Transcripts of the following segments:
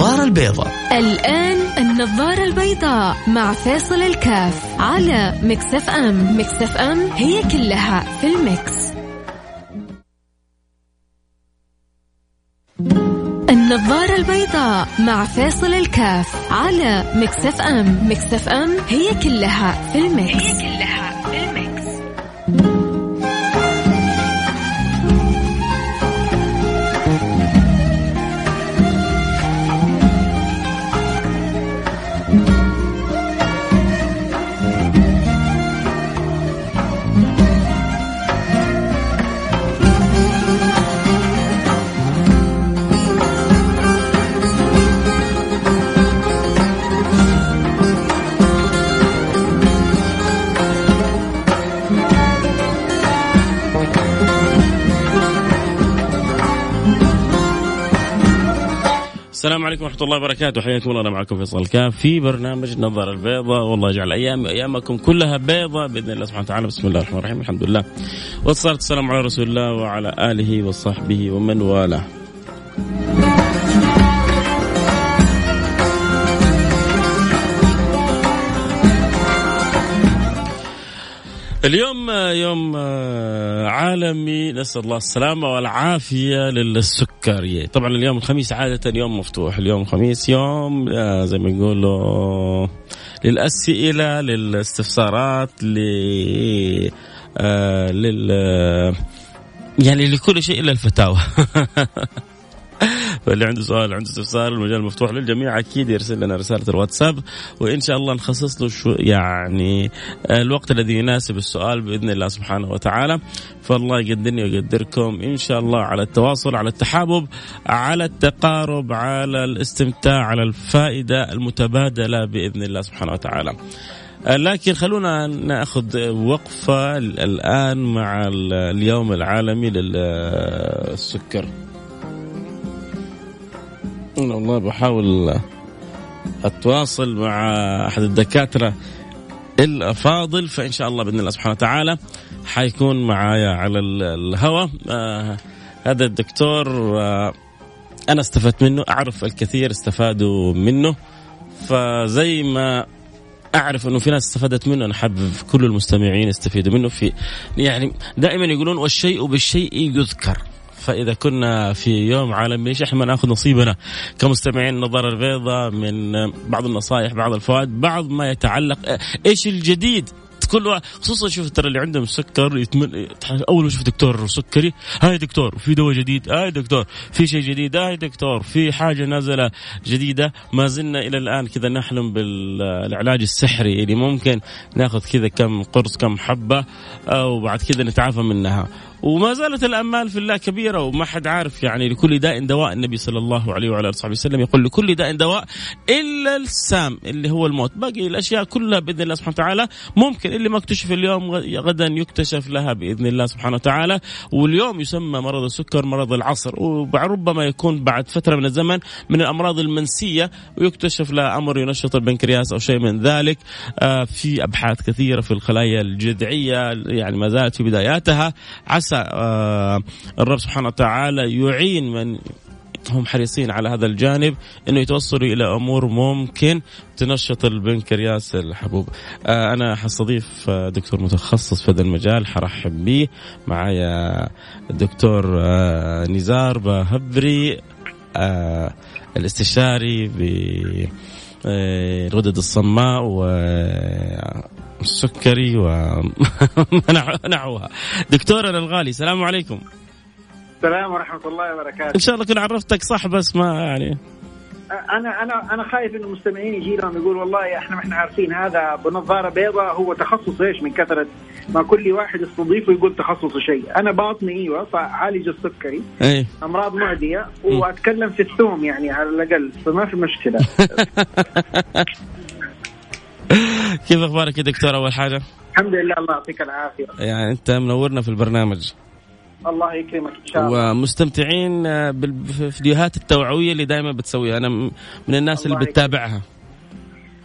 البيضاء. الآن النظارة البيضاء مع فاصل الكاف على مكسف أم. مكسف أم هي كلها في المكس النظارة البيضاء مع فاصل الكاف على مكسف أم. مكسف أم هي كلها في المكس, هي كلها عليكم ورحمة الله وبركاته. حياكم الله أنا معكم فيصل كاف في برنامج نظر البيضاء والله يجعل أيام أيامكم كلها بيضاء بإذن الله سبحانه وتعالى. بسم الله الرحمن الرحيم. الحمد لله. والصلاة والسلام على رسول الله وعلى آله وصحبه ومن والاه. اليوم يوم عالمي نسأل الله السلامة والعافية للسكري طبعا اليوم الخميس عادة يوم مفتوح. اليوم الخميس يوم آه، زي ما يقولوا للأسئلة للاستفسارات ل آه، لل يعني لكل شيء إلا الفتاوى. فاللي عنده سؤال عنده استفسار المجال مفتوح للجميع أكيد يرسل لنا رسالة الواتساب وإن شاء الله نخصص له شو يعني الوقت الذي يناسب السؤال بإذن الله سبحانه وتعالى فالله يقدرني ويقدركم إن شاء الله على التواصل على التحابب على التقارب على الاستمتاع على الفائدة المتبادلة بإذن الله سبحانه وتعالى. لكن خلونا نأخذ وقفة الآن مع اليوم العالمي للسكر. أنا والله بحاول أتواصل مع أحد الدكاترة الأفاضل فإن شاء الله بإذن الله سبحانه وتعالى حيكون معايا على الهواء. آه هذا الدكتور آه أنا استفدت منه أعرف الكثير استفادوا منه. فزي ما أعرف إنه في ناس استفادت منه أنا حابب كل المستمعين يستفيدوا منه. في يعني دائما يقولون والشيء بالشيء يذكر. فإذا كنا في يوم عالمي إحنا ما نأخذ نصيبنا؟ كمستمعين النظاره البيضاء من بعض النصائح بعض الفوائد بعض ما يتعلق إيش الجديد؟ كل خصوصا شوف ترى اللي عندهم سكر يتمن... أول ما يشوف دكتور سكري هاي دكتور في دواء جديد هاي دكتور في شيء جديد هاي دكتور في حاجة نازلة جديدة ما زلنا إلى الآن كذا نحلم بالعلاج السحري اللي ممكن ناخذ كذا كم قرص كم حبة وبعد كذا نتعافى منها. وما زالت الأمال في الله كبيرة وما حد عارف يعني لكل داء دواء النبي صلى الله عليه وعلى آله وصحبه وسلم يقول لكل داء دواء إلا السام اللي هو الموت. باقي الأشياء كلها بإذن الله سبحانه وتعالى. ممكن اللي ما اكتشف اليوم غدا يكتشف لها بإذن الله سبحانه وتعالى. واليوم يسمى مرض السكر مرض العصر. وربما يكون بعد فترة من الزمن من الأمراض المنسية ويكتشف لها أمر ينشط البنكرياس أو شيء من ذلك. آه في أبحاث كثيرة في الخلايا الجذعية يعني ما زالت في بداياتها. عسى آه الرب سبحانه وتعالى يعين من هم حريصين على هذا الجانب إنه يتوصلوا إلى أمور ممكن تنشط البنكرياس الحبوب. آه أنا حستضيف دكتور متخصص في هذا المجال حرحب به معايا الدكتور آه نزار بهبري آه الاستشاري ب الغدد الصماء والسكري ومنعوها دكتورنا الغالي السلام عليكم. السلام ورحمة الله وبركاته. إن شاء الله كنت عرفتك صح بس ما يعني. أنا أنا أنا خايف إنه المستمعين يجي لهم يقول والله إحنا ما إحنا عارفين هذا بنظارة بيضاء هو تخصص إيش من كثرة ما كل واحد يستضيفه يقول تخصصه شيء. أنا باطني أيوه فعالج السكري. اي أمراض معدية. وأتكلم في الثوم يعني على الأقل فما في مشكلة. كيف أخبارك يا دكتور؟ أول حاجة؟ الحمد لله الله يعطيك العافية. يعني أنت منورنا في البرنامج. الله يكرمك إن شاء الله. ومستمتعين آه، بالفيديوهات التوعوية اللي دائما بتسويها. أنا من الناس اللي بتتابعها.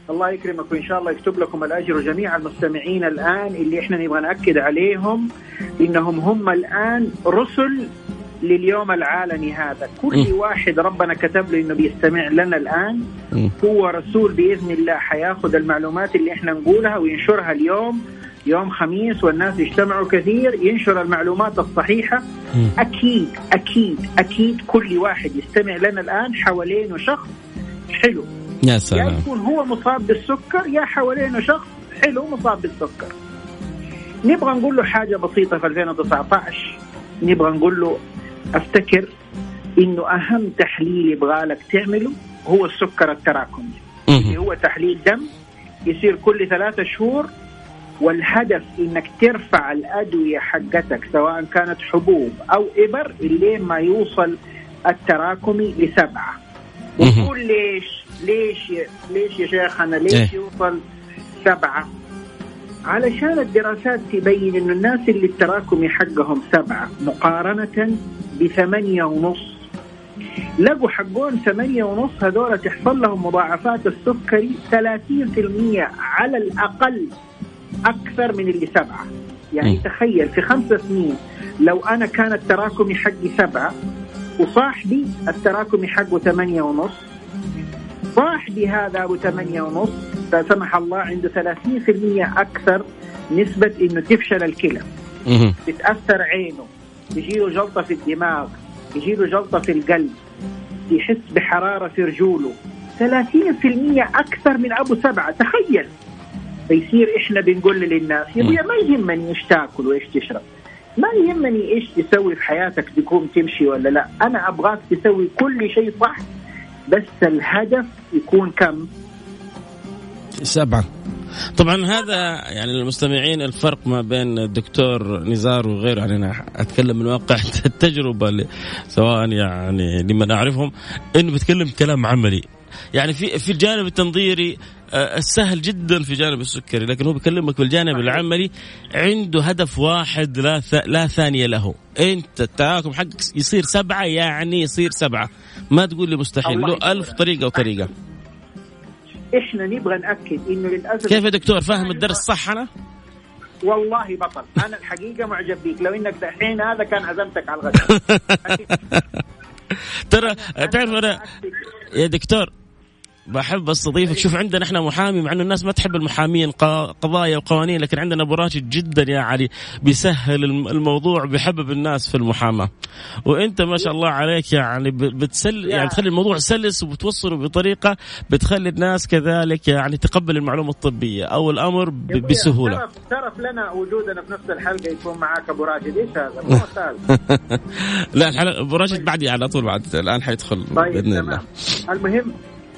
الله يكرمك وإن شاء الله يكتب لكم الأجر جميع المستمعين الآن اللي إحنا نبغى نأكد عليهم إنهم هم الآن رسل لليوم العالمي هذا. كل م. واحد ربنا كتب له إنه بيستمع لنا الآن. م. هو رسول بإذن الله حياخذ المعلومات اللي إحنا نقولها وينشرها اليوم يوم خميس والناس يجتمعوا كثير ينشر المعلومات الصحيحة. م. أكيد أكيد أكيد كل واحد يستمع لنا الآن حوالينه شخص حلو. يا يا سلام يكون هو مصاب بالسكر يا حوالينه شخص حلو مصاب بالسكر. نبغى نقول له حاجة بسيطة في 2019 نبغى نقول له أفتكر إنه أهم تحليل يبغى لك تعمله هو السكر التراكمي اللي. هو تحليل دم يصير كل ثلاثة شهور والهدف إنك ترفع الأدوية حقتك سواء كانت حبوب أو إبر اللين ما يوصل التراكمي لسبعة. وتقول ليش؟ ليش ليش يا شيخنا؟ إيه. ليش يوصل سبعة؟ علشان الدراسات تبين انه الناس اللي التراكمي حقهم سبعة مقارنة بثمانية ونص لقوا حقون ثمانية ونص هذول تحصل لهم مضاعفات السكري 30% على الأقل أكثر من اللي سبعة يعني مم. تخيل في خمس سنين لو أنا كان التراكمي حقي سبعة وصاحبي التراكمي حقه ثمانية ونص صاحبي هذا أبو ثمانية ونص لا سمح الله عنده 30% أكثر نسبة إنه تفشل الكلى. تتاثر عينه يجيله جلطة في الدماغ يجيله جلطة في القلب يحس بحرارة في رجوله. 30% أكثر من أبو سبعة تخيل! فيصير إحنا بنقول للناس يا أبويا ما يهمني إيش تاكل وإيش تشرب. ما يهمني إيش تسوي في حياتك تقوم تمشي ولا لا. أنا أبغاك تسوي كل شيء صح بس الهدف يكون كم؟ سبعة. طبعا هذا يعني المستمعين الفرق ما بين الدكتور نزار وغيره. يعني أنا أتكلم من واقع التجربة اللي سواء يعني لمن أعرفهم. إنه بيتكلم كلام عملي. يعني في في الجانب التنظيري آه، السهل جدا في جانب السكري لكن هو بيكلمك بالجانب العملي. عنده هدف واحد لا ث... لا ثانية له. أنت التراكم حقك يصير سبعة يعني يصير سبعة. ما تقول لي مستحيل. له. ألف طريقة وطريقة. إحنا نبغى نأكد إنه للأسف كيف يا دكتور؟ فاهم الدرس صح أنا؟ والله بطل. أنا الحقيقة معجب بيك لو إنك دحين هذا كان عزمتك على الغداء. ترى تعرف أنا يا دكتور بحب استضيفك. شوف عندنا إحنا محامي مع إنه الناس ما تحب المحامين قضايا وقوانين لكن عندنا أبو راشد جدا يا علي بيسهل الم- الموضوع بيحبب الناس في المحاماة. وأنت ما شاء الله عليك يعني بتسل يعني تخلي الموضوع سلس وبتوصله بطريقة بتخلي الناس كذلك يعني تقبل المعلومة الطبية. أو الأمر بسهولة. شرف, شرف لنا وجودنا في نفس الحلقة يكون معاك أبو راشد. إيش هذا؟ لا الحلقة أبو راشد بعدي على طول بعد الآن حيدخل طيب بإذن الله. المهم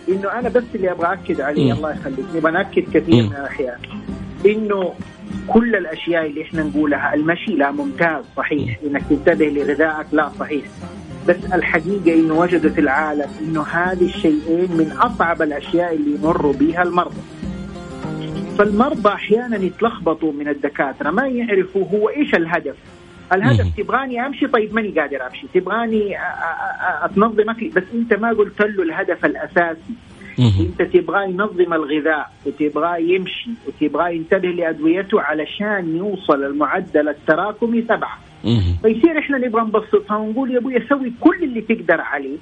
إنه أنا بس اللي أبغى أكد عليه. الله يخليك. نبغى نأكد كثير. من الاحيان إنه كل الأشياء اللي إحنا نقولها المشي لا ممتاز صحيح. إنك تنتبه لغذائك لا صحيح. بس الحقيقة إنه وجدوا في العالم إنه هذه الشيئين من أصعب الأشياء اللي يمروا بها المرضى. فالمرضى أحيانا يتلخبطوا من الدكاترة ما يعرفوا هو إيش الهدف. الهدف. تبغاني أمشي طيب ماني قادر أمشي تبغاني أتنظم اكلي بس أنت ما قلت له الهدف الأساسي. أنت تبغاه ينظم الغذاء وتبغاه يمشي وتبغاه ينتبه لأدويته علشان يوصل المعدل التراكمي سبعه. فيصير إحنا نبغى نبسطها ونقول يا أبوي سوي كل اللي تقدر عليه.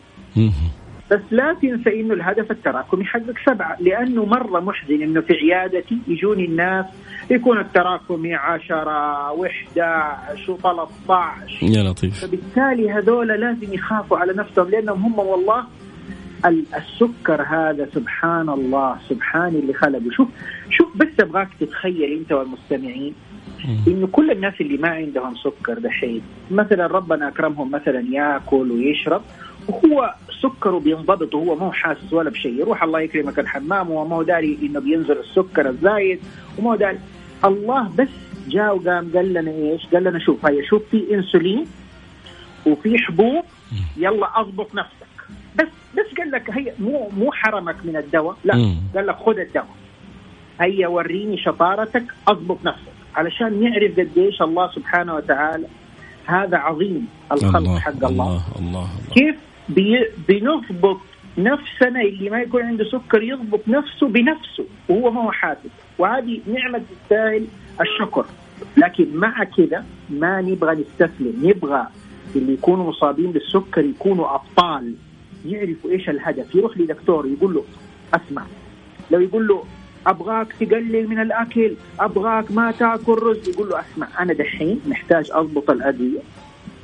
بس لا تنسى إنه الهدف التراكمي حقك سبعة لأنه مرة محزن إنه في عيادتي يجوني الناس يكون التراكمي 10 و11 و13 يا لطيف. فبالتالي هذول لازم يخافوا على نفسهم لأنهم هم والله ال- السكر هذا سبحان الله سبحان اللي خلقه شوف شوف بس أبغاك تتخيل أنت والمستمعين إنه كل الناس اللي ما عندهم سكر دحين مثلا ربنا أكرمهم مثلا يأكل ويشرب وهو سكره بينضبط وهو مو حاسس ولا بشيء. يروح الله يكرمك الحمام وهو مو داري إنه بينزل السكر الزايد ومو داري. الله بس جاء وقام قال لنا إيش؟ قال لنا شوف هيا شوف في إنسولين وفي حبوب. يلا أضبط نفسك. بس بس قال لك هي مو مو حرمك من الدواء. لا مم. قال لك خذ الدواء. هيا وريني شطارتك أضبط نفسك. علشان نعرف قديش الله سبحانه وتعالى هذا عظيم الخلق حق الله, الله الله, الله. كيف؟ بنضبط نفسنا اللي ما يكون عنده سكر يضبط نفسه بنفسه وهو ما هو حاسس وهذه نعمة تستاهل الشكر. لكن مع كذا ما نبغى نستسلم. نبغى اللي يكونوا مصابين بالسكر يكونوا أبطال. يعرفوا إيش الهدف. يروح لدكتور يقول له أسمع لو يقول له أبغاك تقلل من الأكل أبغاك ما تأكل رز يقول له أسمع أنا دحين محتاج أضبط الأدوية.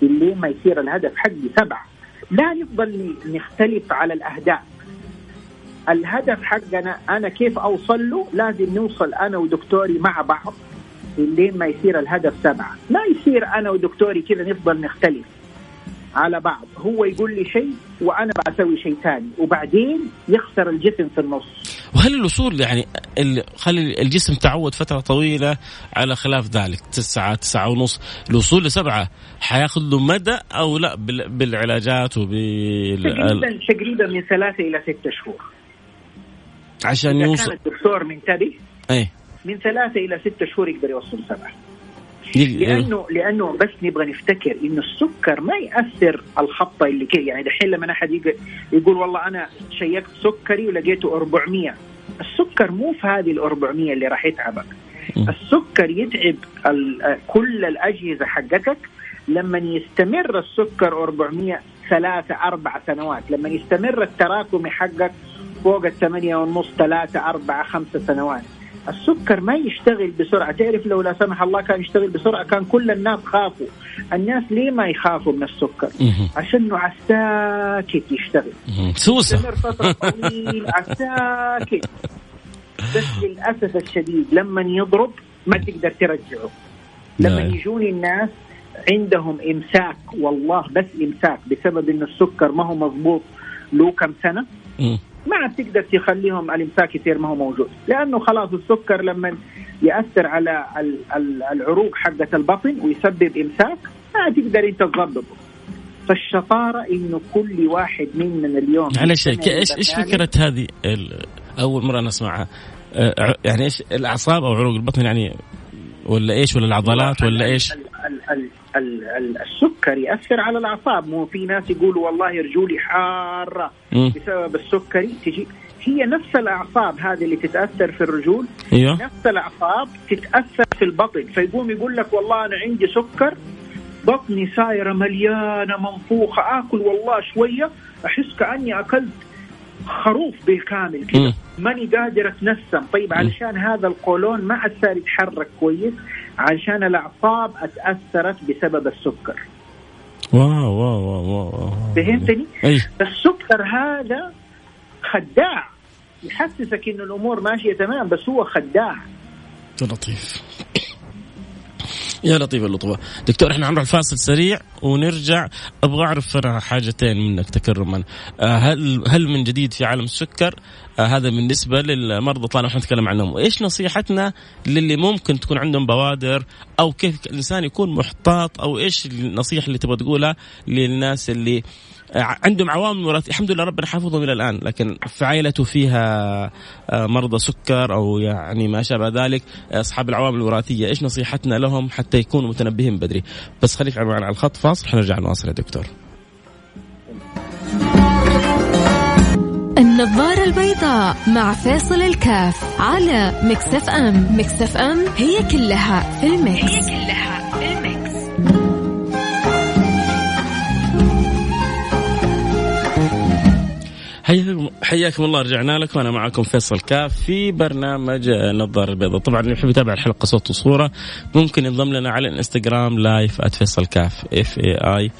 اللي ما يصير الهدف حقي سبعة. لا نفضل نختلف على الأهداف. الهدف حقنا أنا كيف أوصل له لازم نوصل أنا ودكتوري مع بعض اللي ما يصير الهدف سبعه لا يصير أنا ودكتوري كذا نفضل نختلف. على بعض. هو يقول لي شيء وأنا بسوي شيء ثاني. وبعدين يخسر الجسم في النص. وهل الوصول يعني خلي الجسم تعود فترة طويلة على خلاف ذلك. تسعة تسعة ونص. الوصول لسبعة. حياخذ له مدى أو لا؟ بال- بالعلاجات وبال تقريبا تقريبا من ثلاثة إلى ستة شهور. عشان إذا كان يوصل الدكتور منتبه إيه. من ثلاثة إلى ستة شهور يقدر يوصل سبعة. ي- لأنه لأنه بس نبغى نفتكر إنه السكر ما يأثر الخبطة اللي كده يعني دحين لما يق- يقول والله أنا شيكت سكري ولقيته 400 السكر مو في هذه ال 400 اللي راح يتعبك. السكر يتعب كل الأجهزة حقتك. لما يستمر السكر 400 ثلاثة أربع سنوات لما يستمر التراكمي حقك فوق الثمانية ونص ثلاثة أربعة خمسة سنوات. السكر ما يشتغل بسرعة. تعرف لو لا سمح الله كان يشتغل بسرعة كان كل الناس خافوا. الناس ليه ما يخافوا من السكر. عشان على الساكت يشتغل. يستمر فترة طويلة على الساكت بس للأسف الشديد لما يضرب ما تقدر ترجعه. لما نعم. يجوني الناس عندهم إمساك والله بس إمساك بسبب إنه السكر ما هو مضبوط له كم سنة. ما تقدر تخليهم الامساك يصير ما هو موجود لأنه خلاص السكر لما يأثر على ال- ال- العروق حقة البطن ويسبب إمساك ما تقدر أنت تضبطه فالشطارة إنه كل واحد مننا اليوم معلش إيش إيش. فكرة هذه أول مرة أنا أسمعها آه، يعني إيش الأعصاب أو عروق البطن يعني ولا إيش ولا العضلات ولا إيش؟ ال- ال- ال- ال- ال- السكر يأثر على الأعصاب. مو في ناس يقولوا والله رجولي حارة. بسبب السكري تجي هي نفس الأعصاب هذه اللي تتأثر في الرجول. أيوه. نفس الأعصاب تتأثر في البطن. فيقوم يقول لك والله أنا عندي سكر بطني صايره مليانة منفوخة. آكل والله شوية أحس كأني أكلت خروف بالكامل كذا. ماني قادر أتنسم. طيب علشان هذا القولون ما عاد صار يتحرك كويس. علشان الأعصاب أتأثرت بسبب السكر. wow wow wow wow. فهمتني؟ السكر هذا خداع. يحسسك انه الأمور ماشية تمام بس هو خداع. لطيف. يا لطيف اللطفة دكتور إحنا حنروح الفاصل سريع ونرجع. أبغى أعرف حاجتين منك تكرما. آه، هل هل من جديد في عالم السكر؟ آه، هذا بالنسبة للمرضى طالما إحنا نتكلم عنهم وايش نصيحتنا للي ممكن تكون عندهم بوادر أو كيف الإنسان يكون محتاط؟ أو إيش النصيحة اللي تبغى تقولها للناس اللي عندهم عوامل وراثيه الحمد لله ربنا حافظهم إلى الآن لكن في عائلته فيها آه، مرضى سكر أو يعني ما شابه ذلك آه، أصحاب العوامل الوراثية. إيش نصيحتنا لهم حتى يكونوا متنبهين بدري؟ بس خليك معنا على الخط فاصل حنرجع نواصل يا دكتور. النظارة البيضاء مع فيصل الكاف على Mix FM. Mix FM هي كلها في ال mix هي كلها حياكم الله رجعنا لكم أنا معكم فيصل كاف في برنامج النظاره البيضاء طبعا اللي يحب يتابع الحلقة صوت وصورة ممكن ينضم لنا على الإنستغرام live @فيصل كاف F A I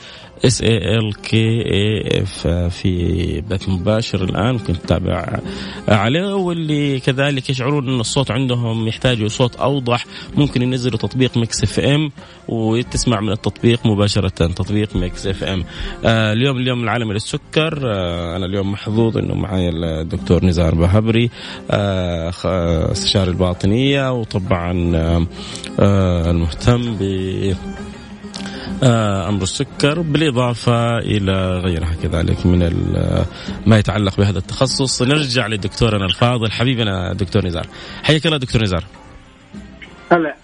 S A L K A F في بث مباشر الآن ممكن تتابع عليه واللي كذلك يشعرون إن الصوت عندهم يحتاجوا صوت أوضح ممكن ينزلوا تطبيق Mix FM وتسمع من التطبيق مباشرة تطبيق Mix FM. آه اليوم اليوم العالمي للسكر. آه أنا اليوم محظوظ إنه معي الدكتور نزار بهبري آه استشاري الباطنية وطبعا المهتم ب أمر السكر بالإضافة إلى غيرها كذلك من ما يتعلق بهذا التخصص. نرجع لدكتورنا الفاضل حبيبنا دكتور نزار. حياك الله دكتور نزار. هلا.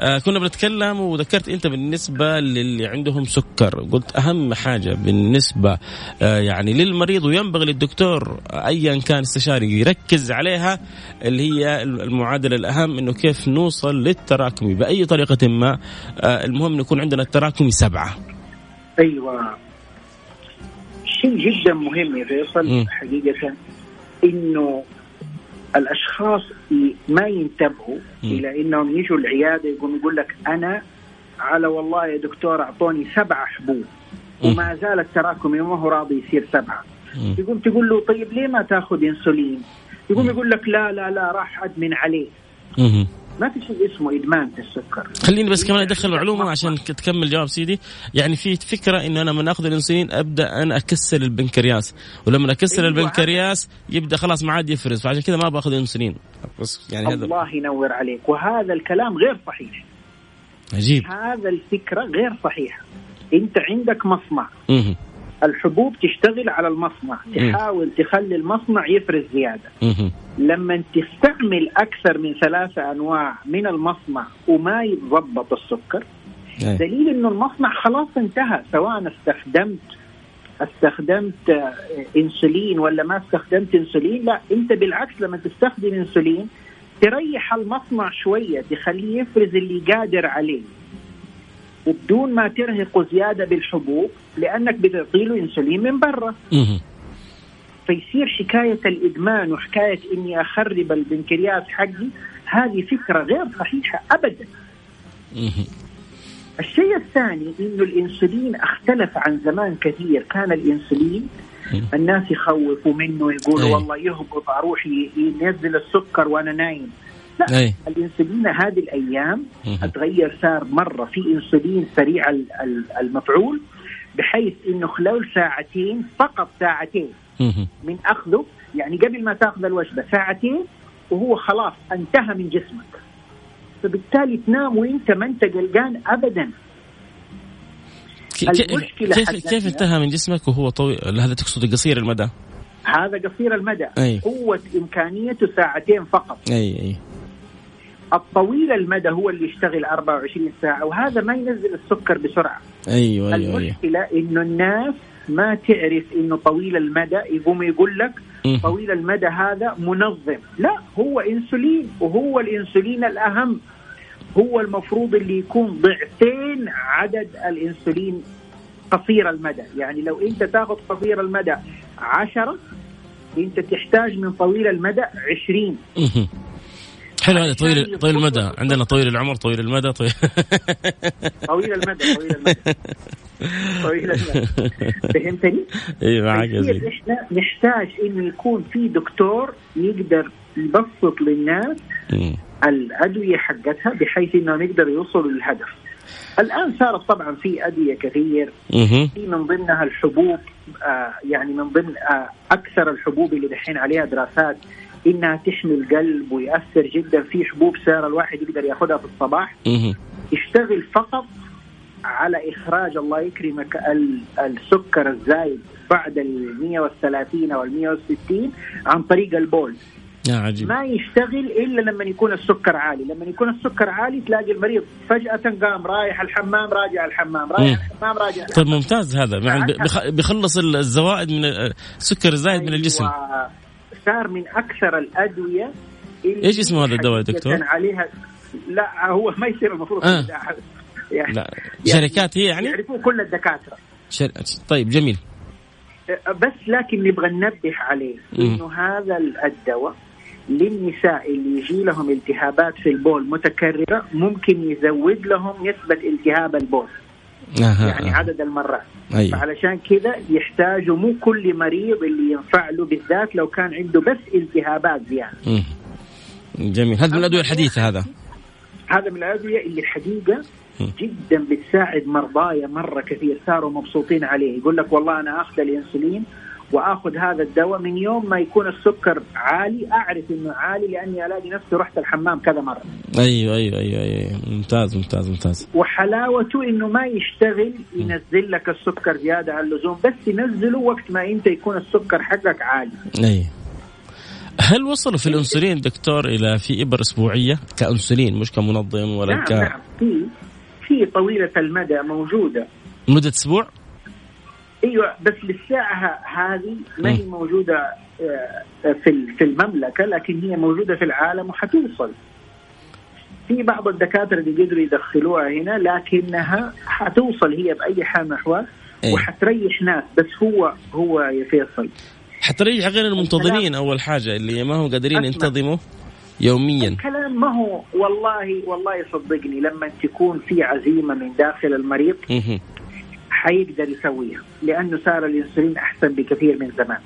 آه كنا بنتكلم وذكرت أنت بالنسبة للي عندهم سكر. قلت أهم حاجة بالنسبة آه يعني للمريض وينبغي للدكتور ايا كان استشاري يركز عليها اللي هي المعادلة الأهم إنه كيف نوصل للتراكمي. بأي طريقة ما آه المهم يكون عندنا التراكمي سبعة. أيوه. شيء جدا مهم يا فيصل حقيقة إنه الأشخاص ما ينتبهوا إلى إنهم يجوا العيادة يقوم يقول لك أنا على والله يا دكتور أعطوني سبع حبوب. وما زال التراكمي ما هو راضي يصير سبعة. يقوم تقول له طيب ليه ما تاخذ إنسولين؟ يقوم يقول لك لا لا لا راح أدمن عليه. ما في شيء اسمه إدمان في السكر. خليني بس كمان أدخل معلومة عشان تكمل جواب سيدي. يعني في فكرة إنه أنا لما أخذ الإنسولين أبدأ أنا أكسر البنكرياس. ولما أكسر أيوة. البنكرياس يبدأ خلاص ما عاد يفرز. فعشان كذا ما بأخذ إنسولين. بس يعني هذا الله ينور عليك. وهذا الكلام غير صحيح. عجيب. هذا الفكرة غير صحيحة. أنت عندك مصنع. الحبوب تشتغل على المصنع تحاول تخلي المصنع يفرز زيادة. لما تستعمل أكثر من ثلاثة أنواع من المصنع وما يتضبط السكر دليل إنه المصنع خلاص انتهى سواء استخدمت استخدمت آه، إنسولين ولا ما استخدمت إنسولين لا أنت بالعكس لما تستخدم إنسولين تريح المصنع شوية تخليه يفرز اللي قادر عليه. وبدون ما ترهقه زيادة بالحبوب لأنك بتعطي له انسولين من برا. فيصير حكاية الإدمان وحكاية إني أخرب البنكرياس حقي هذه فكرة غير صحيحة ابدا. الشيء الثاني إنه الإنسولين اختلف عن زمان كثير. كان الإنسولين الناس يخوفوا منه يقولوا والله يهبط أروح ينزل السكر وأنا نايم. لا أي. الإنسولين هذه الأيام اتغير صار مرة. في إنسولين سريع المفعول بحيث إنه خلال ساعتين فقط ساعتين من أخذه يعني قبل ما تأخذ الوجبة ساعتين وهو خلاص انتهى من جسمك. فبالتالي تنام وانت ما أنت قلقان ابدا. المشكلة كيف كيف انتهى من جسمك وهو طويل؟ هذا تقصد قصير المدى؟ هذا قصير المدى. أي. قوة إمكانيته ساعتين فقط. أي أي. الطويل المدى هو اللي يشتغل 24 ساعة وهذا ما ينزل السكر بسرعة. أيوة أيوة المشكلة أيوة. إنه الناس ما تعرف إنه طويل المدى يقوم يقول لك طويل المدى هذا منظم. لا هو إنسولين وهو الإنسولين الأهم. هو المفروض اللي يكون ضعفين عدد الإنسولين قصير المدى. يعني لو أنت تاخذ قصير المدى عشرة أنت تحتاج من طويل المدى عشرين. حلو هذا طويل طويل المدى. عندنا طويل العمر طويل المدى طويل طويل المدى طويل المدى. طويل المدى. فهمتني؟ اي معك إحنا نحتاج انه يكون في دكتور يقدر يبسط للناس الأدوية حقتها بحيث انهم يقدروا يوصلوا للهدف. الآن صارت طبعا في أدوية كثير. في من ضمنها الحبوب آه يعني من ضمن آه أكثر الحبوب اللي دحين عليها دراسات. إنها تحمي القلب ويأثر جدا في حبوب سعر الواحد يقدر يأخذها في الصباح. يشتغل فقط على إخراج الله يكرمك السكر الزايد بعد ال 130 أو ال 160 عن طريق البول. يا عجيب. ما يشتغل إلا لما يكون السكر عالي، لما يكون السكر عالي تلاقي المريض فجأة قام رايح الحمام راجع الحمام رايح الحمام راجع طيب ممتاز هذا. يعني بيخلص الزوائد من السكر الزايد من الجسم. صار من أكثر الأدوية إيش اسمه هذا الدواء يا دكتور؟ عليها لا هو ما يصير المفروض آه. يعني لا شركات هي يعني؟ يعرفوه كل الدكاترة شر... طيب جميل بس لكن نبغى ننبه عليه إنه هذا الدواء للنساء اللي يجي لهم التهابات في البول متكررة ممكن يزود لهم نسبة التهاب البول أها يعني أها. عدد المرات أيوه فعلشان كذا يحتاجوا مو كل مريض اللي ينفع له بالذات لو كان عنده بس التهابات زيادة مم. جميل هذا من الأدوية الحديثة هذا هذا من الأدوية اللي الحقيقة. جدا بتساعد مرضايا مرة كثير صاروا مبسوطين عليه يقول لك والله أنا آخذ الإنسولين وآخذ هذا الدواء من يوم ما يكون السكر عالي. أعرف إنه عالي لأني ألاقي نفسي رحت الحمام كذا مرة. أيوه أيوه أيوه, أيوه. ممتاز ممتاز ممتاز. وحلاوته إنه ما يشتغل ينزل لك السكر زيادة عن اللزوم بس ينزله وقت ما أنت يكون السكر حقك عالي. أي. هل وصلوا في الأنسولين دكتور إلى في إبر أسبوعية؟ كأنسولين مش كمنظم ولا نعم ك نعم. في في طويلة المدى موجودة. مدة أسبوع؟ أيوه بس للساعة هذه ما هي موجودة آه، في ال- في المملكة لكن هي موجودة في العالم وحتوصل في بعض الدكاترة اللي قدروا يدخلوها هنا لكنها حتوصل هي بأي حال من الأحوال إيه. وحتريح ناس بس هو هو يا فيصل حتريح غير المنتظمين أول حاجة اللي ما هم قادرين. ينتظموا يوميا الكلام ما هو والله والله صدقني لما تكون في عزيمة من داخل المريض. حيقدر يسويها لأنه صار الإنسولين أحسن بكثير من زمان.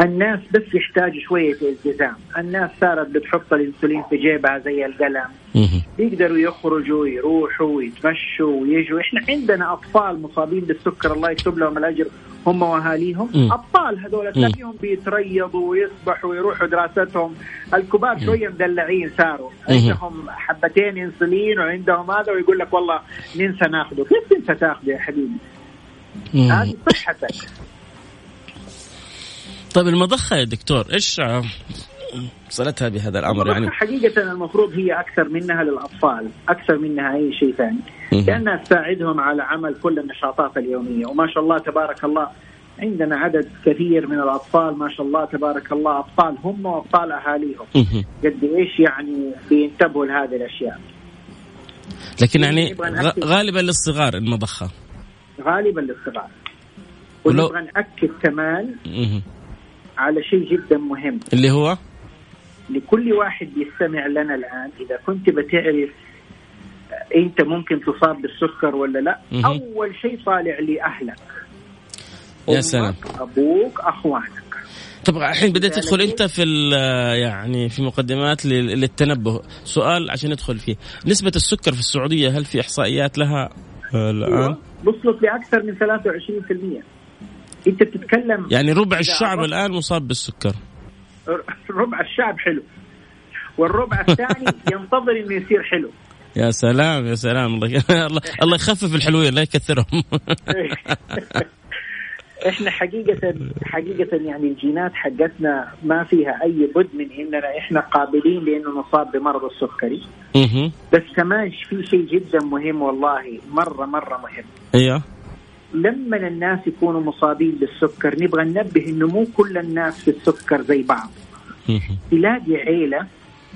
الناس بس يحتاج شوية التزام الناس صارت بتحط الانسولين في جيبها زي القلم. يقدروا يخرجوا يروحوا ويتمشوا ويجوا إحنا عندنا أطفال مصابين بالسكر الله يكتب لهم الأجر. هم واهاليهم. أطفال هذول تلاقيهم بيتريضوا ويسبحوا ويروحوا دراستهم. الكبار شوية مدلعين صاروا. عندهم حبتين إنسولين وعندهم هذا ويقول لك والله ننسى ناخذه كيف تنسى تاخذه يا حبيبي. هذه صحتك. طيب المضخة يا دكتور إيش صلتها بهذا الأمر يعني حقيقة المفروض هي أكثر منها للأطفال أكثر منها أي شيء ثاني مهم. لأنها تساعدهم على عمل كل النشاطات اليومية وما شاء الله تبارك الله عندنا عدد كثير من الأطفال ما شاء الله تبارك الله أطفال هم وأطفال أهاليهم مهم. قد إيش يعني بينتبهوا لهذه الأشياء لكن يعني. غالبا للصغار المضخة غالبا للصغار ولو- ونبغى نأكد كمان. على شيء جدا مهم. اللي هو؟ لكل واحد يستمع لنا الآن. إذا كنت بتعرف أنت ممكن تصاب بالسكر ولا لا مهم. أول شيء طالع لأهلك يا أمك، سلام. أبوك أخوانك. طب الحين بديت تدخل أنت في ال- يعني في مقدمات لل- للتنبه. سؤال عشان ندخل فيه. نسبة السكر في السعودية هل في إحصائيات لها؟ آه، الآن؟ وصلت لأكثر من 23% أنت بتتكلم يعني ربع الشعب الآن مصاب بالسكر. ربع الشعب حلو. والربع الثاني ينتظر إنه يصير حلو. يا سلام يا سلام. الله الله- يخفف الحلوين لا يكثرهم. إحنا حقيقة حقيقة يعني الجينات حقتنا ما فيها أي بد من إننا إحنا قابلين لأنه نصاب بمرض السكري. بس كمان في شيء جدا مهم والله مرة مرة مهم. إيوه. لما الناس يكونوا مصابين بالسكر نبغى ننبه إنه مو كل الناس في السكر زي بعض. تلاقي عيلة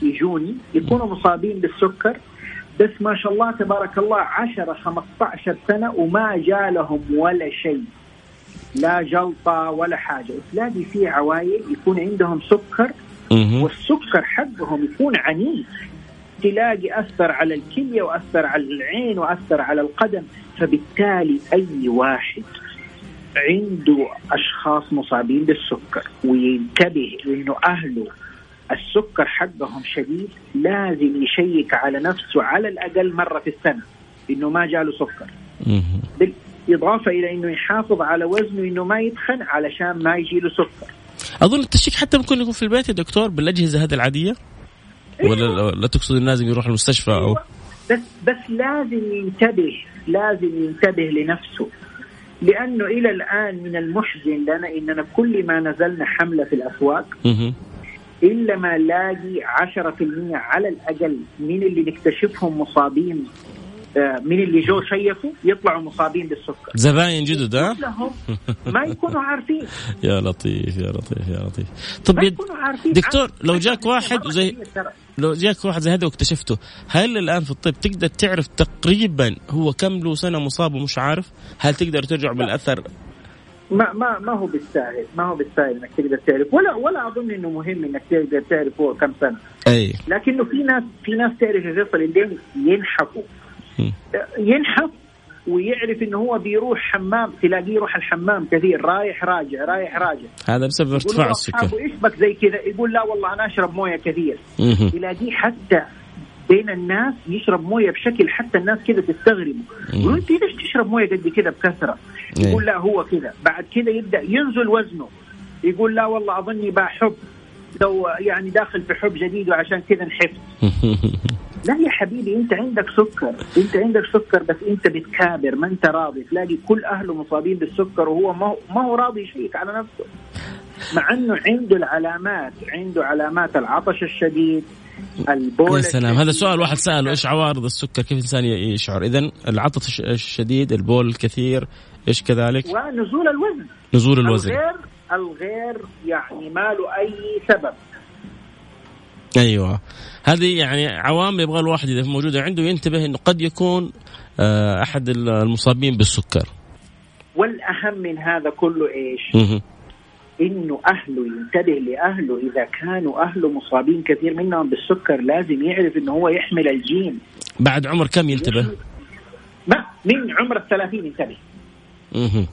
يجوني يكونوا مصابين بالسكر بس ما شاء الله تبارك الله 10 15 سنة وما جالهم ولا شيء. لا جلطة ولا حاجة. تلاقي في عوائل يكون عندهم سكر. والسكر حقهم يكون عنيف. تلاقي أثر على الكلية وأثر على العين وأثر على القدم فبالتالي أي واحد عنده أشخاص مصابين بالسكر وينتبه إنه أهله السكر حقهم شديد لازم يشيك على نفسه على الأقل مرة في السنة إنه ما جاله سكر. بالإضافة إلى إنه يحافظ على وزنه إنه ما يتخن علشان ما يجي له سكر. أظن التشيك حتى ممكن يكون في البيت يا دكتور بالأجهزة هذه العادية؟ ولا لا تقصد لازم يروح المستشفى أو بس بس لازم ينتبه لازم ينتبه لنفسه لأنه إلى الآن من المحزن لنا إننا كل ما نزلنا حملة في الأسواق. إلا ما نلاقي 10% على الأقل من اللي نكتشفهم مصابين من اللي جو شيفوا يطلعوا مصابين بالسكر. زباين جدد ها؟ ما يكونوا عارفين. يا لطيف يا لطيف يا لطيف. طب ما يكونوا عارفين. دكتور لو جاك واحد زي. لو جاك واحد زي هذا واكتشفته هل الآن في الطب تقدر تعرف تقريبا هو كم له سنة مصاب ومش عارف؟ هل تقدر ترجع بالأثر؟ ما ما ما هو بالساهل ما هو بالساهل إنك تقدر تعرف. ولا ولا أظن إنه مهم إنك تقدر تعرف هو كم سنة. أي. لكنه في ناس في ناس تعرف يا فيصل اللي ينحفوا. ينحف ويعرف إنه هو بيروح حمام تلاقيه يروح الحمام كثير رايح راجع رايح راجع. هذا بسبب ارتفاع السكر. إيش بك زي كذا يقول لا والله أنا أشرب موية كثير. تلاقيه حتى بين الناس يشرب موية بشكل حتى الناس كذا تستغرب يقولوا أنت ليش تشرب موية قد كذا بكثرة؟ إيه. يقول لا هو كذا. بعد كذا يبدأ ينزل وزنه. يقول لا والله أظني بحب لو يعني داخل في حب جديد وعشان كذا نحف لا يا حبيبي انت عندك سكر انت عندك سكر بس انت بتكابر ما انت راضي. تلاقي كل أهله مصابين بالسكر وهو ما هو, ما هو راضي يشيك على نفسه. مع إنه عنده العلامات عنده علامات العطش الشديد البول يا سلام. هذا سؤال واحد سأله إيش عوارض السكر؟ كيف الإنسان يشعر؟ اذا العطش الشديد البول الكثير إيش كذلك؟ ونزول الوزن. نزول الوزن. الغير الغير يعني ما له أي سبب. أيوه هذه يعني عوامل يبغى الواحد إذا موجودة عنده ينتبه إنه قد يكون آه، أحد المصابين بالسكر والأهم من هذا كله إيش؟ إنه أهله ينتبه لأهله إذا كانوا أهله مصابين كثير منهم بالسكر لازم يعرف إنه هو يحمل الجين بعد عمر كم ينتبه؟ ما من عمر الثلاثين انتبه مهم.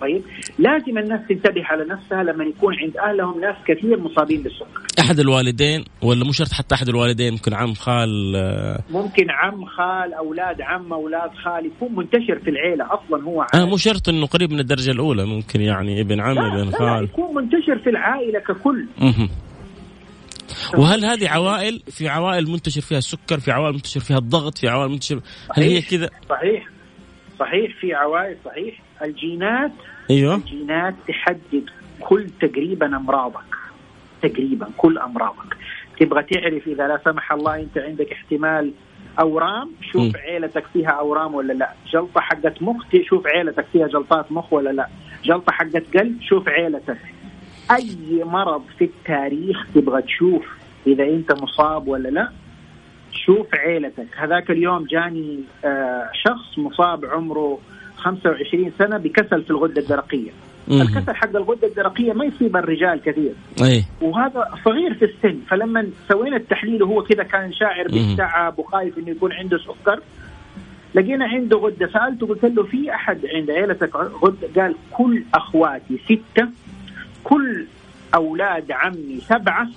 طيب لازم الناس تنتبه على نفسها لما يكون عند أهلهم ناس كثير مصابين بالسكر. أحد الوالدين ولا مو شرط حتى أحد الوالدين ممكن عم خال آه، ممكن عم خال أولاد عم أولاد خال يكون منتشر في العيلة أصلا هو آه عائل. مو شرط إنه قريب من الدرجة الأولى ممكن يعني ابن عم لا, ابن لا خال. يكون منتشر في العائلة ككل. مهم. وهل هذه عوائل؟ في عوائل منتشر فيها السكر في عوائل منتشر فيها الضغط في عوائل منتشر هل هي. كذا؟ صحيح. صحيح في عوائل صحيح. الجينات أيوه. الجينات تحدد كل تقريبا أمراضك. تقريبا كل أمراضك. تبغى تعرف إذا لا سمح الله أنت عندك احتمال أورام شوف م. عيلتك فيها أورام ولا لا. جلطة حقت مخ شوف عيلتك فيها جلطات مخ ولا لا. جلطة حقت قلب شوف عيلتك. أي مرض في التاريخ تبغى تشوف إذا أنت مصاب ولا لا شوف عيلتك. هذاك اليوم جاني آه شخص مصاب عمره 25 سنة بكسل في الغدة الدرقية. الكسل حق الغدة الدرقية ما يصيب الرجال كثير. اي وهذا صغير في السن. فلما سوينا التحليل وهو كذا كان شاعر. بالتعب وخايف إنه يكون عنده سكر لقينا عنده غدة. سألته قلت له في أحد عند عيلتك غده قال كل أخواتي ستة كل أولاد عمي سبعة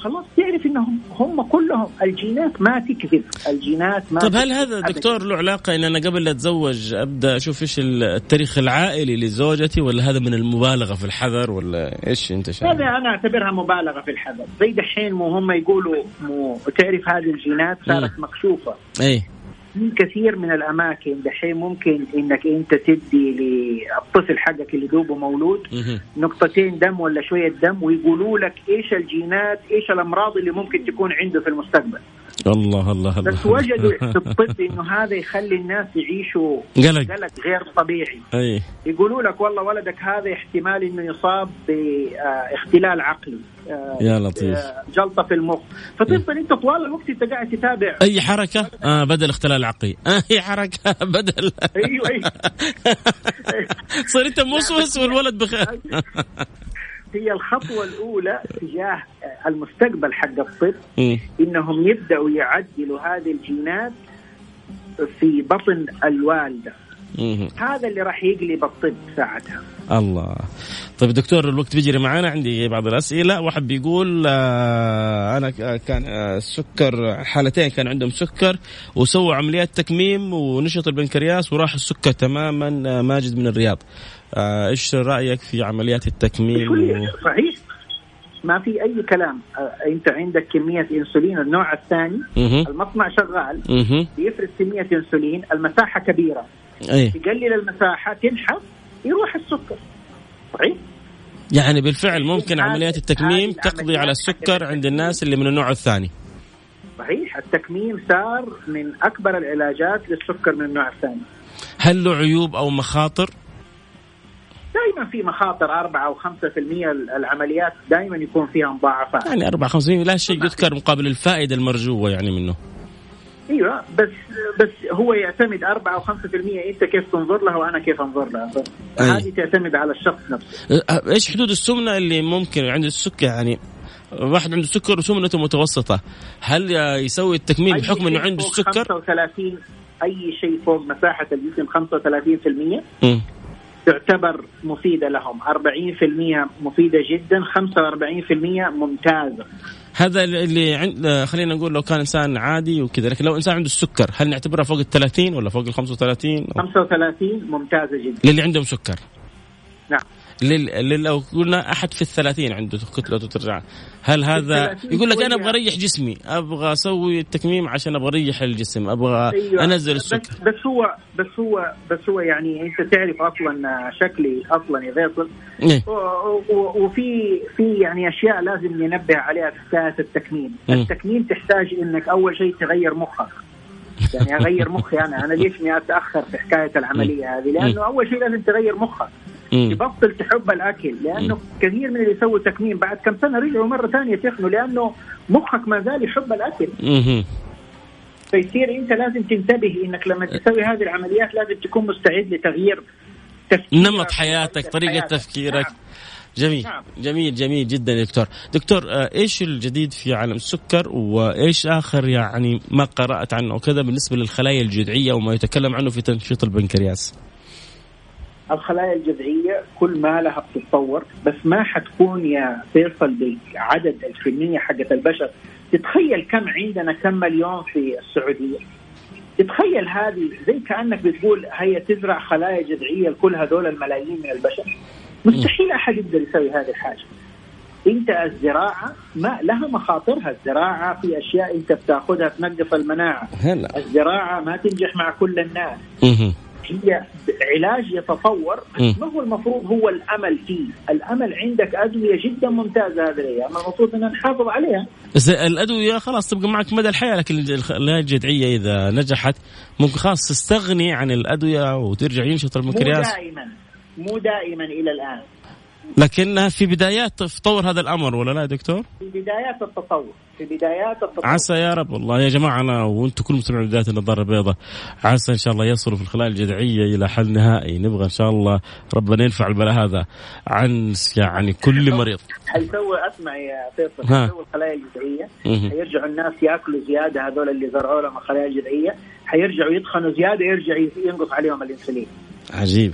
خلاص تعرف إنهم هم كلهم الجينات ما تكذب. الجينات ما طيب هل هذا. دكتور له علاقة إن أنا قبل لا أتزوج أبدأ أشوف إيش التاريخ العائلي لزوجتي ولا هذا من المبالغة في الحذر ولا إيش أنت شايف؟ هذا أنا أعتبرها مبالغة في الحذر. زي دحين مو هم يقولوا مو تعرف هذه الجينات صارت مكشوفة. اي في كثير من الأماكن دحين ممكن إنك أنت تدي للطفل حقك اللي دوبه مولود. نقطتين دم ولا شوية دم ويقولوا لك إيش الجينات إيش الأمراض اللي ممكن تكون عنده في المستقبل الله الله الله. بس وجدوا في الطب إنه هذا يخلي الناس يعيشوا قلق. قلق غير طبيعي. أي. يقولوا لك والله ولدك هذا احتمال إنه يصاب باختلال عقلي آه، يا لطيف. آه، جلطة في المخ. فتفضل أنت طوال الوقت أنت قاعد تتابع. أي حركة؟ آه بدل اختلال عقلي. أي حركة؟ بدل. أيوه أيوه. صير انت موسوس والولد بخير هي الخطوة الأولى تجاه المستقبل حق الطب مم. إنهم يبدأوا يعدلوا هذه الجينات في بطن الوالدة. مم. هذا اللي راح يقلب الطب ساعتها. الله. طيب دكتور الوقت بيجري معانا عندي بعض الأسئلة. واحد بيقول آه أنا كان آه السكر حالتين كان عندهم سكر وسووا عمليات تكميم ونشط البنكرياس وراح السكر تماما آه ماجد من الرياض. آه إيش رأيك في عمليات التكميم؟ و... صحيح. ما في أي كلام. آه، أنت عندك كمية إنسولين النوع الثاني. المصنع شغال. بيفرز كمية إنسولين. المساحة كبيرة. اي تقلل المساحة تنحف يروح السكر. صحيح؟ يعني بالفعل ممكن عمليات التكميم تقضي على السكر عند الناس اللي من النوع الثاني. صحيح. التكميم صار من أكبر العلاجات للسكر من النوع الثاني. هل له عيوب أو مخاطر؟ دائما في مخاطر 4 أو 5% العمليات دائما يكون فيها مضاعفات. يعني 4 50 لا شيء يذكر مقابل الفائدة المرجوة يعني منه. أيوه بس بس هو يعتمد 4 أو 5% أنت كيف تنظر لها وأنا كيف أنظر لها. هذه تعتمد على الشخص نفسه. أه، إيش حدود السمنة اللي ممكن عند السكر؟ يعني واحد عنده سكر وسمنته متوسطة. هل يسوي التكميم بحكم إنه عنده السكر 35 أي شيء فوق مساحة الجسم 35% مم. تعتبر مفيدة لهم. 40% مفيدة جدا 45% ممتازة. هذا اللي عند خلينا نقول لو كان إنسان عادي وكذا. لكن لو إنسان عنده السكر هل نعتبرها فوق ال 30 ولا فوق ال 35 أو 35 ممتازة جدا. للي عندهم سكر. نعم. لل... لو قلنا أحد في الثلاثين عنده كتله ترجع هل هذا يقول لك أنا. أبغى أريح جسمي أبغى أسوي التكميم عشان أبغى أريح الجسم أبغى أيوة. أنزل بس, السكر بس هو بس هو بس هو يعني أنت تعرف أصلا شكلي أصلا يا فيصل إيه؟ وفي في يعني أشياء لازم ننبه عليها في حكايه التكميم، مم. التكميم تحتاج إنك أول شيء تغير مخك. يعني أغير مخي أنا، أنا ليش إني أتأخر في حكاية العملية هذه؟ لأنه أول شيء لازم تغير مخك، مم. تبطل تحب الأكل، لأنه كثير من اللي يسووا تكميم بعد كم سنة رجعوا مرة ثانية تخنوا لأنه مخك ما زال يحب الأكل، مهم. فيصير أنت لازم تنتبه إنك لما تسوي هذه العمليات لازم تكون مستعد لتغيير نمط حياتك طريقة حياتك. تفكيرك نعم. جميل نعم. جميل جميل جدا يا دكتور دكتور آه، إيش الجديد في عالم السكر وإيش آخر يعني ما قرأت عنه وكذا بالنسبة للخلايا الجذعية وما يتكلم عنه في تنشيط البنكرياس الخلايا الجذعية كل ما لها بتتطور بس ما حتكون يا فيصل بعدد الكميه حقت البشر. تتخيل كم عندنا كم مليون في السعودية. تتخيل هذه زي كأنك بتقول هي تزرع خلايا جذعية لكل هذول الملايين من البشر. مستحيل أحد يقدر يسوي هذه الحاجة. أنت الزراعة ما لها مخاطرها. الزراعة في أشياء أنت بتأخذها تنقص المناعة. هلا. الزراعة ما تنجح مع كل الناس. هي علاج يتطور. ما هو المفروض هو الأمل فيه؟ الأمل عندك أدوية جدا ممتازة هذه الأيام المفروض ان نحافظ عليها. بس الأدوية خلاص تبقى معك مدى الحياة لكن الخلايا الجذعية إذا نجحت ممكن خلاص تستغني عن الأدوية وترجع ينشط مو البنكرياس دائما مو دائما إلى الآن. لكنها في بدايات تطور هذا الأمر ولا لا يا دكتور؟ في بدايات التطور في بدايات التطور. عسى يا رب والله. يا جماعة أنا وأنتم كل مستمعين بدايه النظاره البيضاء عسى إن شاء الله يصلوا في الخلايا الجذعية إلى حل نهائي. نبغى إن شاء الله ربنا ينفع البلاء هذا عن يعني كل مريض. حيسوي أسمع يا فيصل. حيسوي الخلايا الجذعية. حيرجعوا الناس ياكلوا زيادة هذول اللي زرعوا لهم الخلايا الجذعيه حيرجعوا يتخنوا زيادة يرجع ينقص عليهم الإنسولين. عجيب.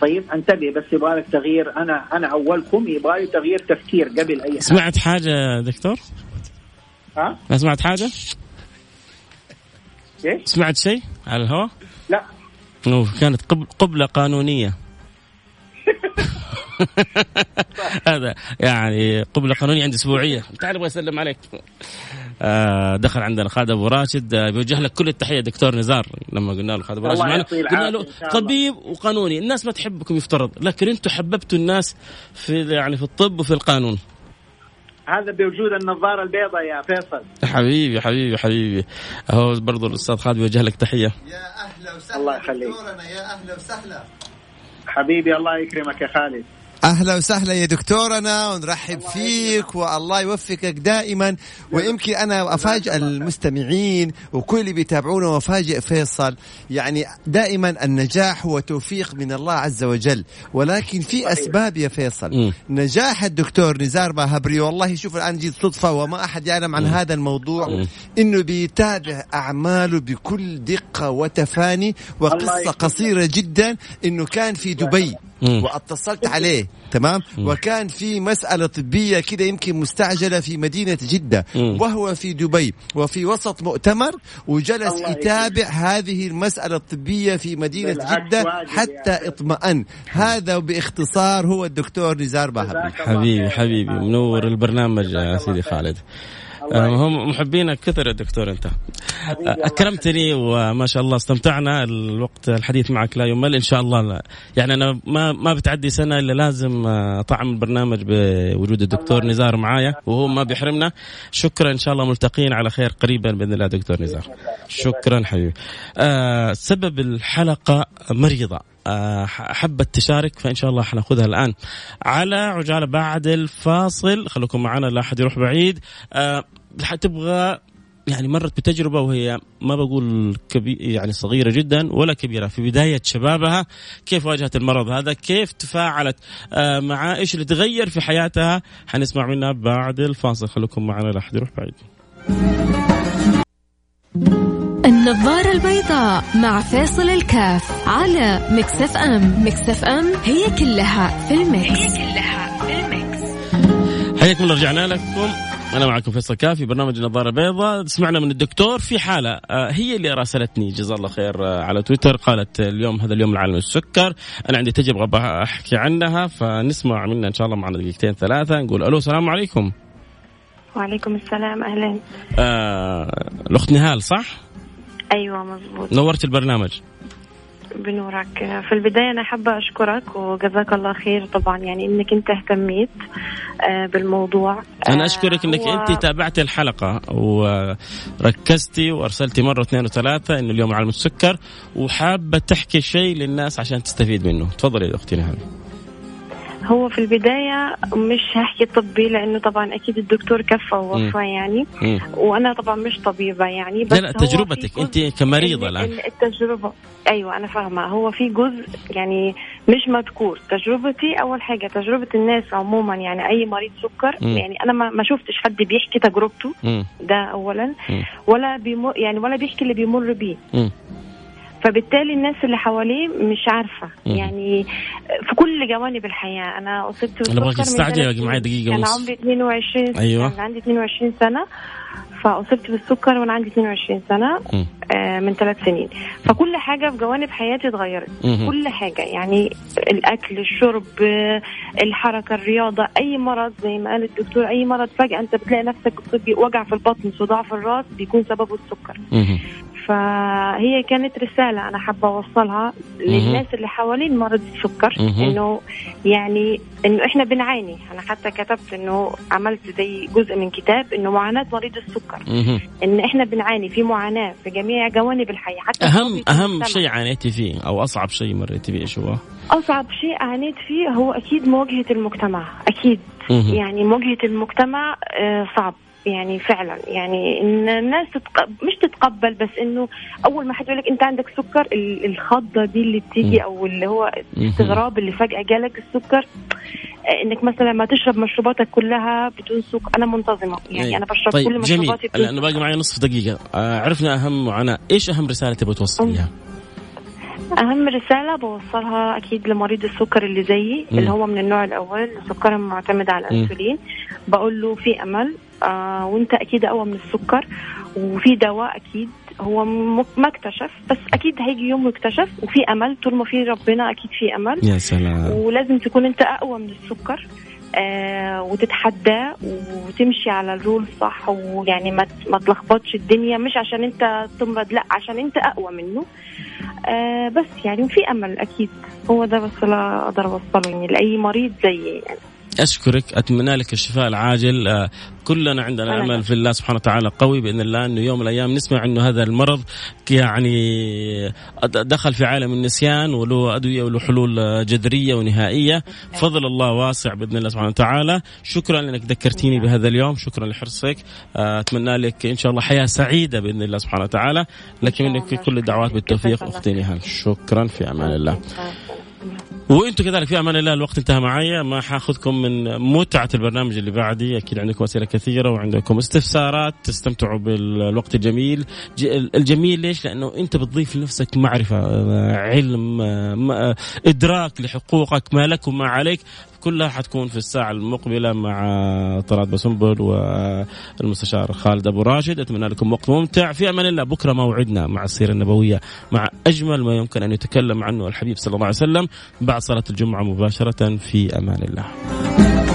طيب انتبه بس يبغى لك تغيير أنا أنا أولكم يبغى لي تغيير تفكير قبل أي حاجة سمعت حاجة دكتور؟ ها ما سمعت حاجة؟ إيش؟ سمعت شيء على الهواء؟ لا أوه، كانت قبل قبلة قانونية هذا يعني قبلة قانونية عند أسبوعية تعال أبغى أسلم عليك دخل عندنا خالد أبو راشد. آه بيوجه لك كل التحية دكتور نزار لما قلنا له خالد أبو راشد. الله معنا قلنا له. طبيب وقانوني. الناس ما تحبكم يفترض لكن أنتم حببتوا الناس في يعني في الطب وفي القانون. هذا بوجود النظارة البيضاء يا فيصل. حبيبي حبيبي حبيبي. هو برضو الأستاذ خالد بيوجه لك تحية. يا أهلا وسهلا الله يخليك. دكتورنا يا أهلا وسهلا. حبيبي الله يكرمك يا خالد. أهلا وسهلا يا دكتورنا ونرحب فيك والله يوفقك دائما. ويمكن أنا افاجئ المستمعين وكل اللي بيتابعونا وأفاجئ فيصل. يعني دائما النجاح هو توفيق من الله عز وجل. ولكن في أسباب يا فيصل. نجاح الدكتور نزار باهبري والله شوف الآن جيت صدفة وما أحد يعلم عن هذا الموضوع. إنه بيتابع أعماله بكل دقة وتفاني وقصة. قصيرة جدا إنه كان في دبي. مم. واتصلت عليه تمام وكان في مسألة طبية كده يمكن مستعجلة في مدينة جدة مم. وهو في دبي وفي وسط مؤتمر وجلس يتابع هذه المسألة الطبية في مدينة جدة حتى. اطمأن هذا باختصار هو الدكتور نزار الله حبيبي. حبيبي منور. البرنامج يا سيدي. خالد. هم محبينك كثر يا دكتور أنت. آه، أكرمتني وما شاء الله استمتعنا. الوقت الحديث معك لا يمل. إن شاء الله لا. يعني أنا ما ما بتعدي سنة إلا لازم آه، طعم البرنامج بوجود الدكتور نزار معايا وهو ما بيحرمنا. شكرا إن شاء الله ملتقين على خير قريبا بإذن الله دكتور نزار. شكرا حبيبي. آه سبب الحلقة مريضة. آه، حبت تشارك فإن شاء الله حناخذها الآن. على عجالة بعد الفاصل. خليكم معنا لا أحد يروح بعيد. آه، تبغى يعني مرت بتجربة وهي ما بقول كبير يعني صغيرة جدا ولا كبيرة. في بداية شبابها كيف واجهت المرض هذا؟ كيف تفاعلت؟ آه، معاه إيش اللي تغير في حياتها؟ حنسمع منها بعد الفاصل. خليكم معنا لا احد يروح بعيد. النظارة البيضاء مع فيصل الكاف على Mix FM. Mix FM هي كلها في ال mix, هي كلها في ال mix. حياكم الله رجعنا لكم. أنا معكم فيصل كاف في برنامج النظاره البيضاء سمعنا من الدكتور في حالة آه، هي اللي راسلتني جزاه الله خير آه، على تويتر قالت اليوم هذا اليوم العالمي للسكر أنا عندي تجربة أحكي عنها فنسمع منها إن شاء الله معنا دقيقتين ثلاثة نقول ألو السلام عليكم. وعليكم السلام أهلا. آه الأخت نهال صح؟ أيوه مضبوط نورت البرنامج. بنورك. في البداية أنا حابة أشكرك وجزاك الله خير طبعا يعني إنك أنت اهتميت آه، بالموضوع. أنا أشكرك إنك و... أنت تابعتي الحلقة وركزتي وأرسلتي مرة اثنين وثلاثة إنه اليوم على السكر وحابة تحكي شيء للناس عشان تستفيد منه. تفضلي يا أختي نهال هو في البداية مش هحكي طبي لأنه طبعا أكيد الدكتور كفى ووفى يعني. م. وأنا طبعا مش طبيبة يعني بس لا لا تجربتك أنت كمريضة الآن. التجربة أيوة أنا فاهمة. هو في جزء يعني مش مذكور. تجربتي أول حاجة تجربة الناس عموما يعني أي مريض سكر م. يعني أنا ما شفتش حد بيحكي تجربته. م. ده أولا. م. ولا بيمر يعني ولا بيحكي اللي بيمر بيه. فبالتالي الناس اللي حواليه مش عارفة. مم. يعني في كل جوانب الحياة. أنا أصبت أنا ابغاك تستعجل معي دقيقة ونص كان عمري 22 أيوه. كان عندي 22 سنة. فأصبت بالسكر وأنا عندي 22 سنة آه من ثلاث سنين. فكل حاجة في جوانب حياتي اتغيرت. كل حاجة. يعني الأكل الشرب الحركة الرياضة. أي مرض زي ما قال الدكتور أي مرض فجأة أنت بتلاقي نفسك وجع في البطن صداع في الرأس بيكون سببه السكر. مم. فهي كانت رسالة أنا حابة أوصلها للناس اللي حوالين مرض السكر إنه يعني إنه إحنا بنعاني. أنا حتى كتبت إنه عملت زي جزء من كتاب إنه معاناة مريض السكر. إن إحنا بنعاني في معاناة في جميع جوانب الحياة حتى أهم أهم شيء عانيتي فيه أو أصعب شيء مريتي فيه إيش هو؟ أصعب شيء عانيت فيه هو أكيد مواجهة المجتمع أكيد. يعني مواجهة المجتمع آه، صعب. يعني فعلا. يعني إن الناس تتق... مش تتقبل بس إنه أول ما حد يقول لك أنت عندك سكر الخضة دي اللي بتيجي أو اللي هو الاستغراب اللي فجأة جالك السكر إنك مثلا ما تشرب مشروباتك كلها بدون سكر. أنا منتظمة. يعني أيه. أنا بشرب طيب كل مشروباتي جميل أنا باقي معي نصف دقيقة. آه عرفنا أهم معاناة. إيش أهم رسالة تبغى توصليها؟ أهم رسالة بوصلها أكيد لمريض السكر اللي زيي اللي هو من النوع الأول السكر معتمد على الأنسولين. بقول له في أمل آه وأنت أكيد أقوى من السكر وفي دواء أكيد هو ما اكتشف بس أكيد هيجي يوم يكتشف وفي أمل طول ما في ربنا أكيد في أمل. يا سلام. ولازم تكون انت أقوى من السكر آه وتتحداه وتمشي على الرول صح ويعني ما ما تلخبطش الدنيا مش عشان انت تمرض لا عشان انت أقوى منه. آه بس يعني في أمل أكيد. هو ده بس اللي أقدر أوصله يعني لأي مريض زيي يعني. أشكرك أتمنى لك الشفاء العاجل. آه، كلنا عندنا امل في الله سبحانه وتعالى قوي بإذن الله إنه يوم من الأيام نسمع إنه هذا المرض يعني دخل في عالم النسيان وله أدوية وله حلول جذرية ونهائية. فضل الله واسع بإذن الله سبحانه وتعالى. شكرا انك ذكرتيني بهذا اليوم شكرا لحرصك. آه، أتمنى لك إن شاء الله حياة سعيدة بإذن الله سبحانه وتعالى. لكن منك كل الدعوات بالتوفيق أختي نهال شكرا في أمان الله. وأنتم كذلك في أمان الله الوقت انتهى معي ما حأخذكم من متعة البرنامج اللي بعدي. أكيد عندكم أسئلة كثيرة وعندكم استفسارات تستمتعوا بالوقت الجميل. الجميل ليش؟ لأنه انت بتضيف لنفسك معرفة علم إدراك لحقوقك ما لك وما عليك. كلها حتكون في الساعة المقبلة مع طلعت بسنبل والمستشار خالد أبو راشد. أتمنى لكم وقت ممتع. في أمان الله. بكرة موعدنا مع السيرة النبوية مع أجمل ما يمكن أن يتكلم عنه الحبيب صلى الله عليه وسلم. بعد صلاة الجمعة مباشرة في أمان الله.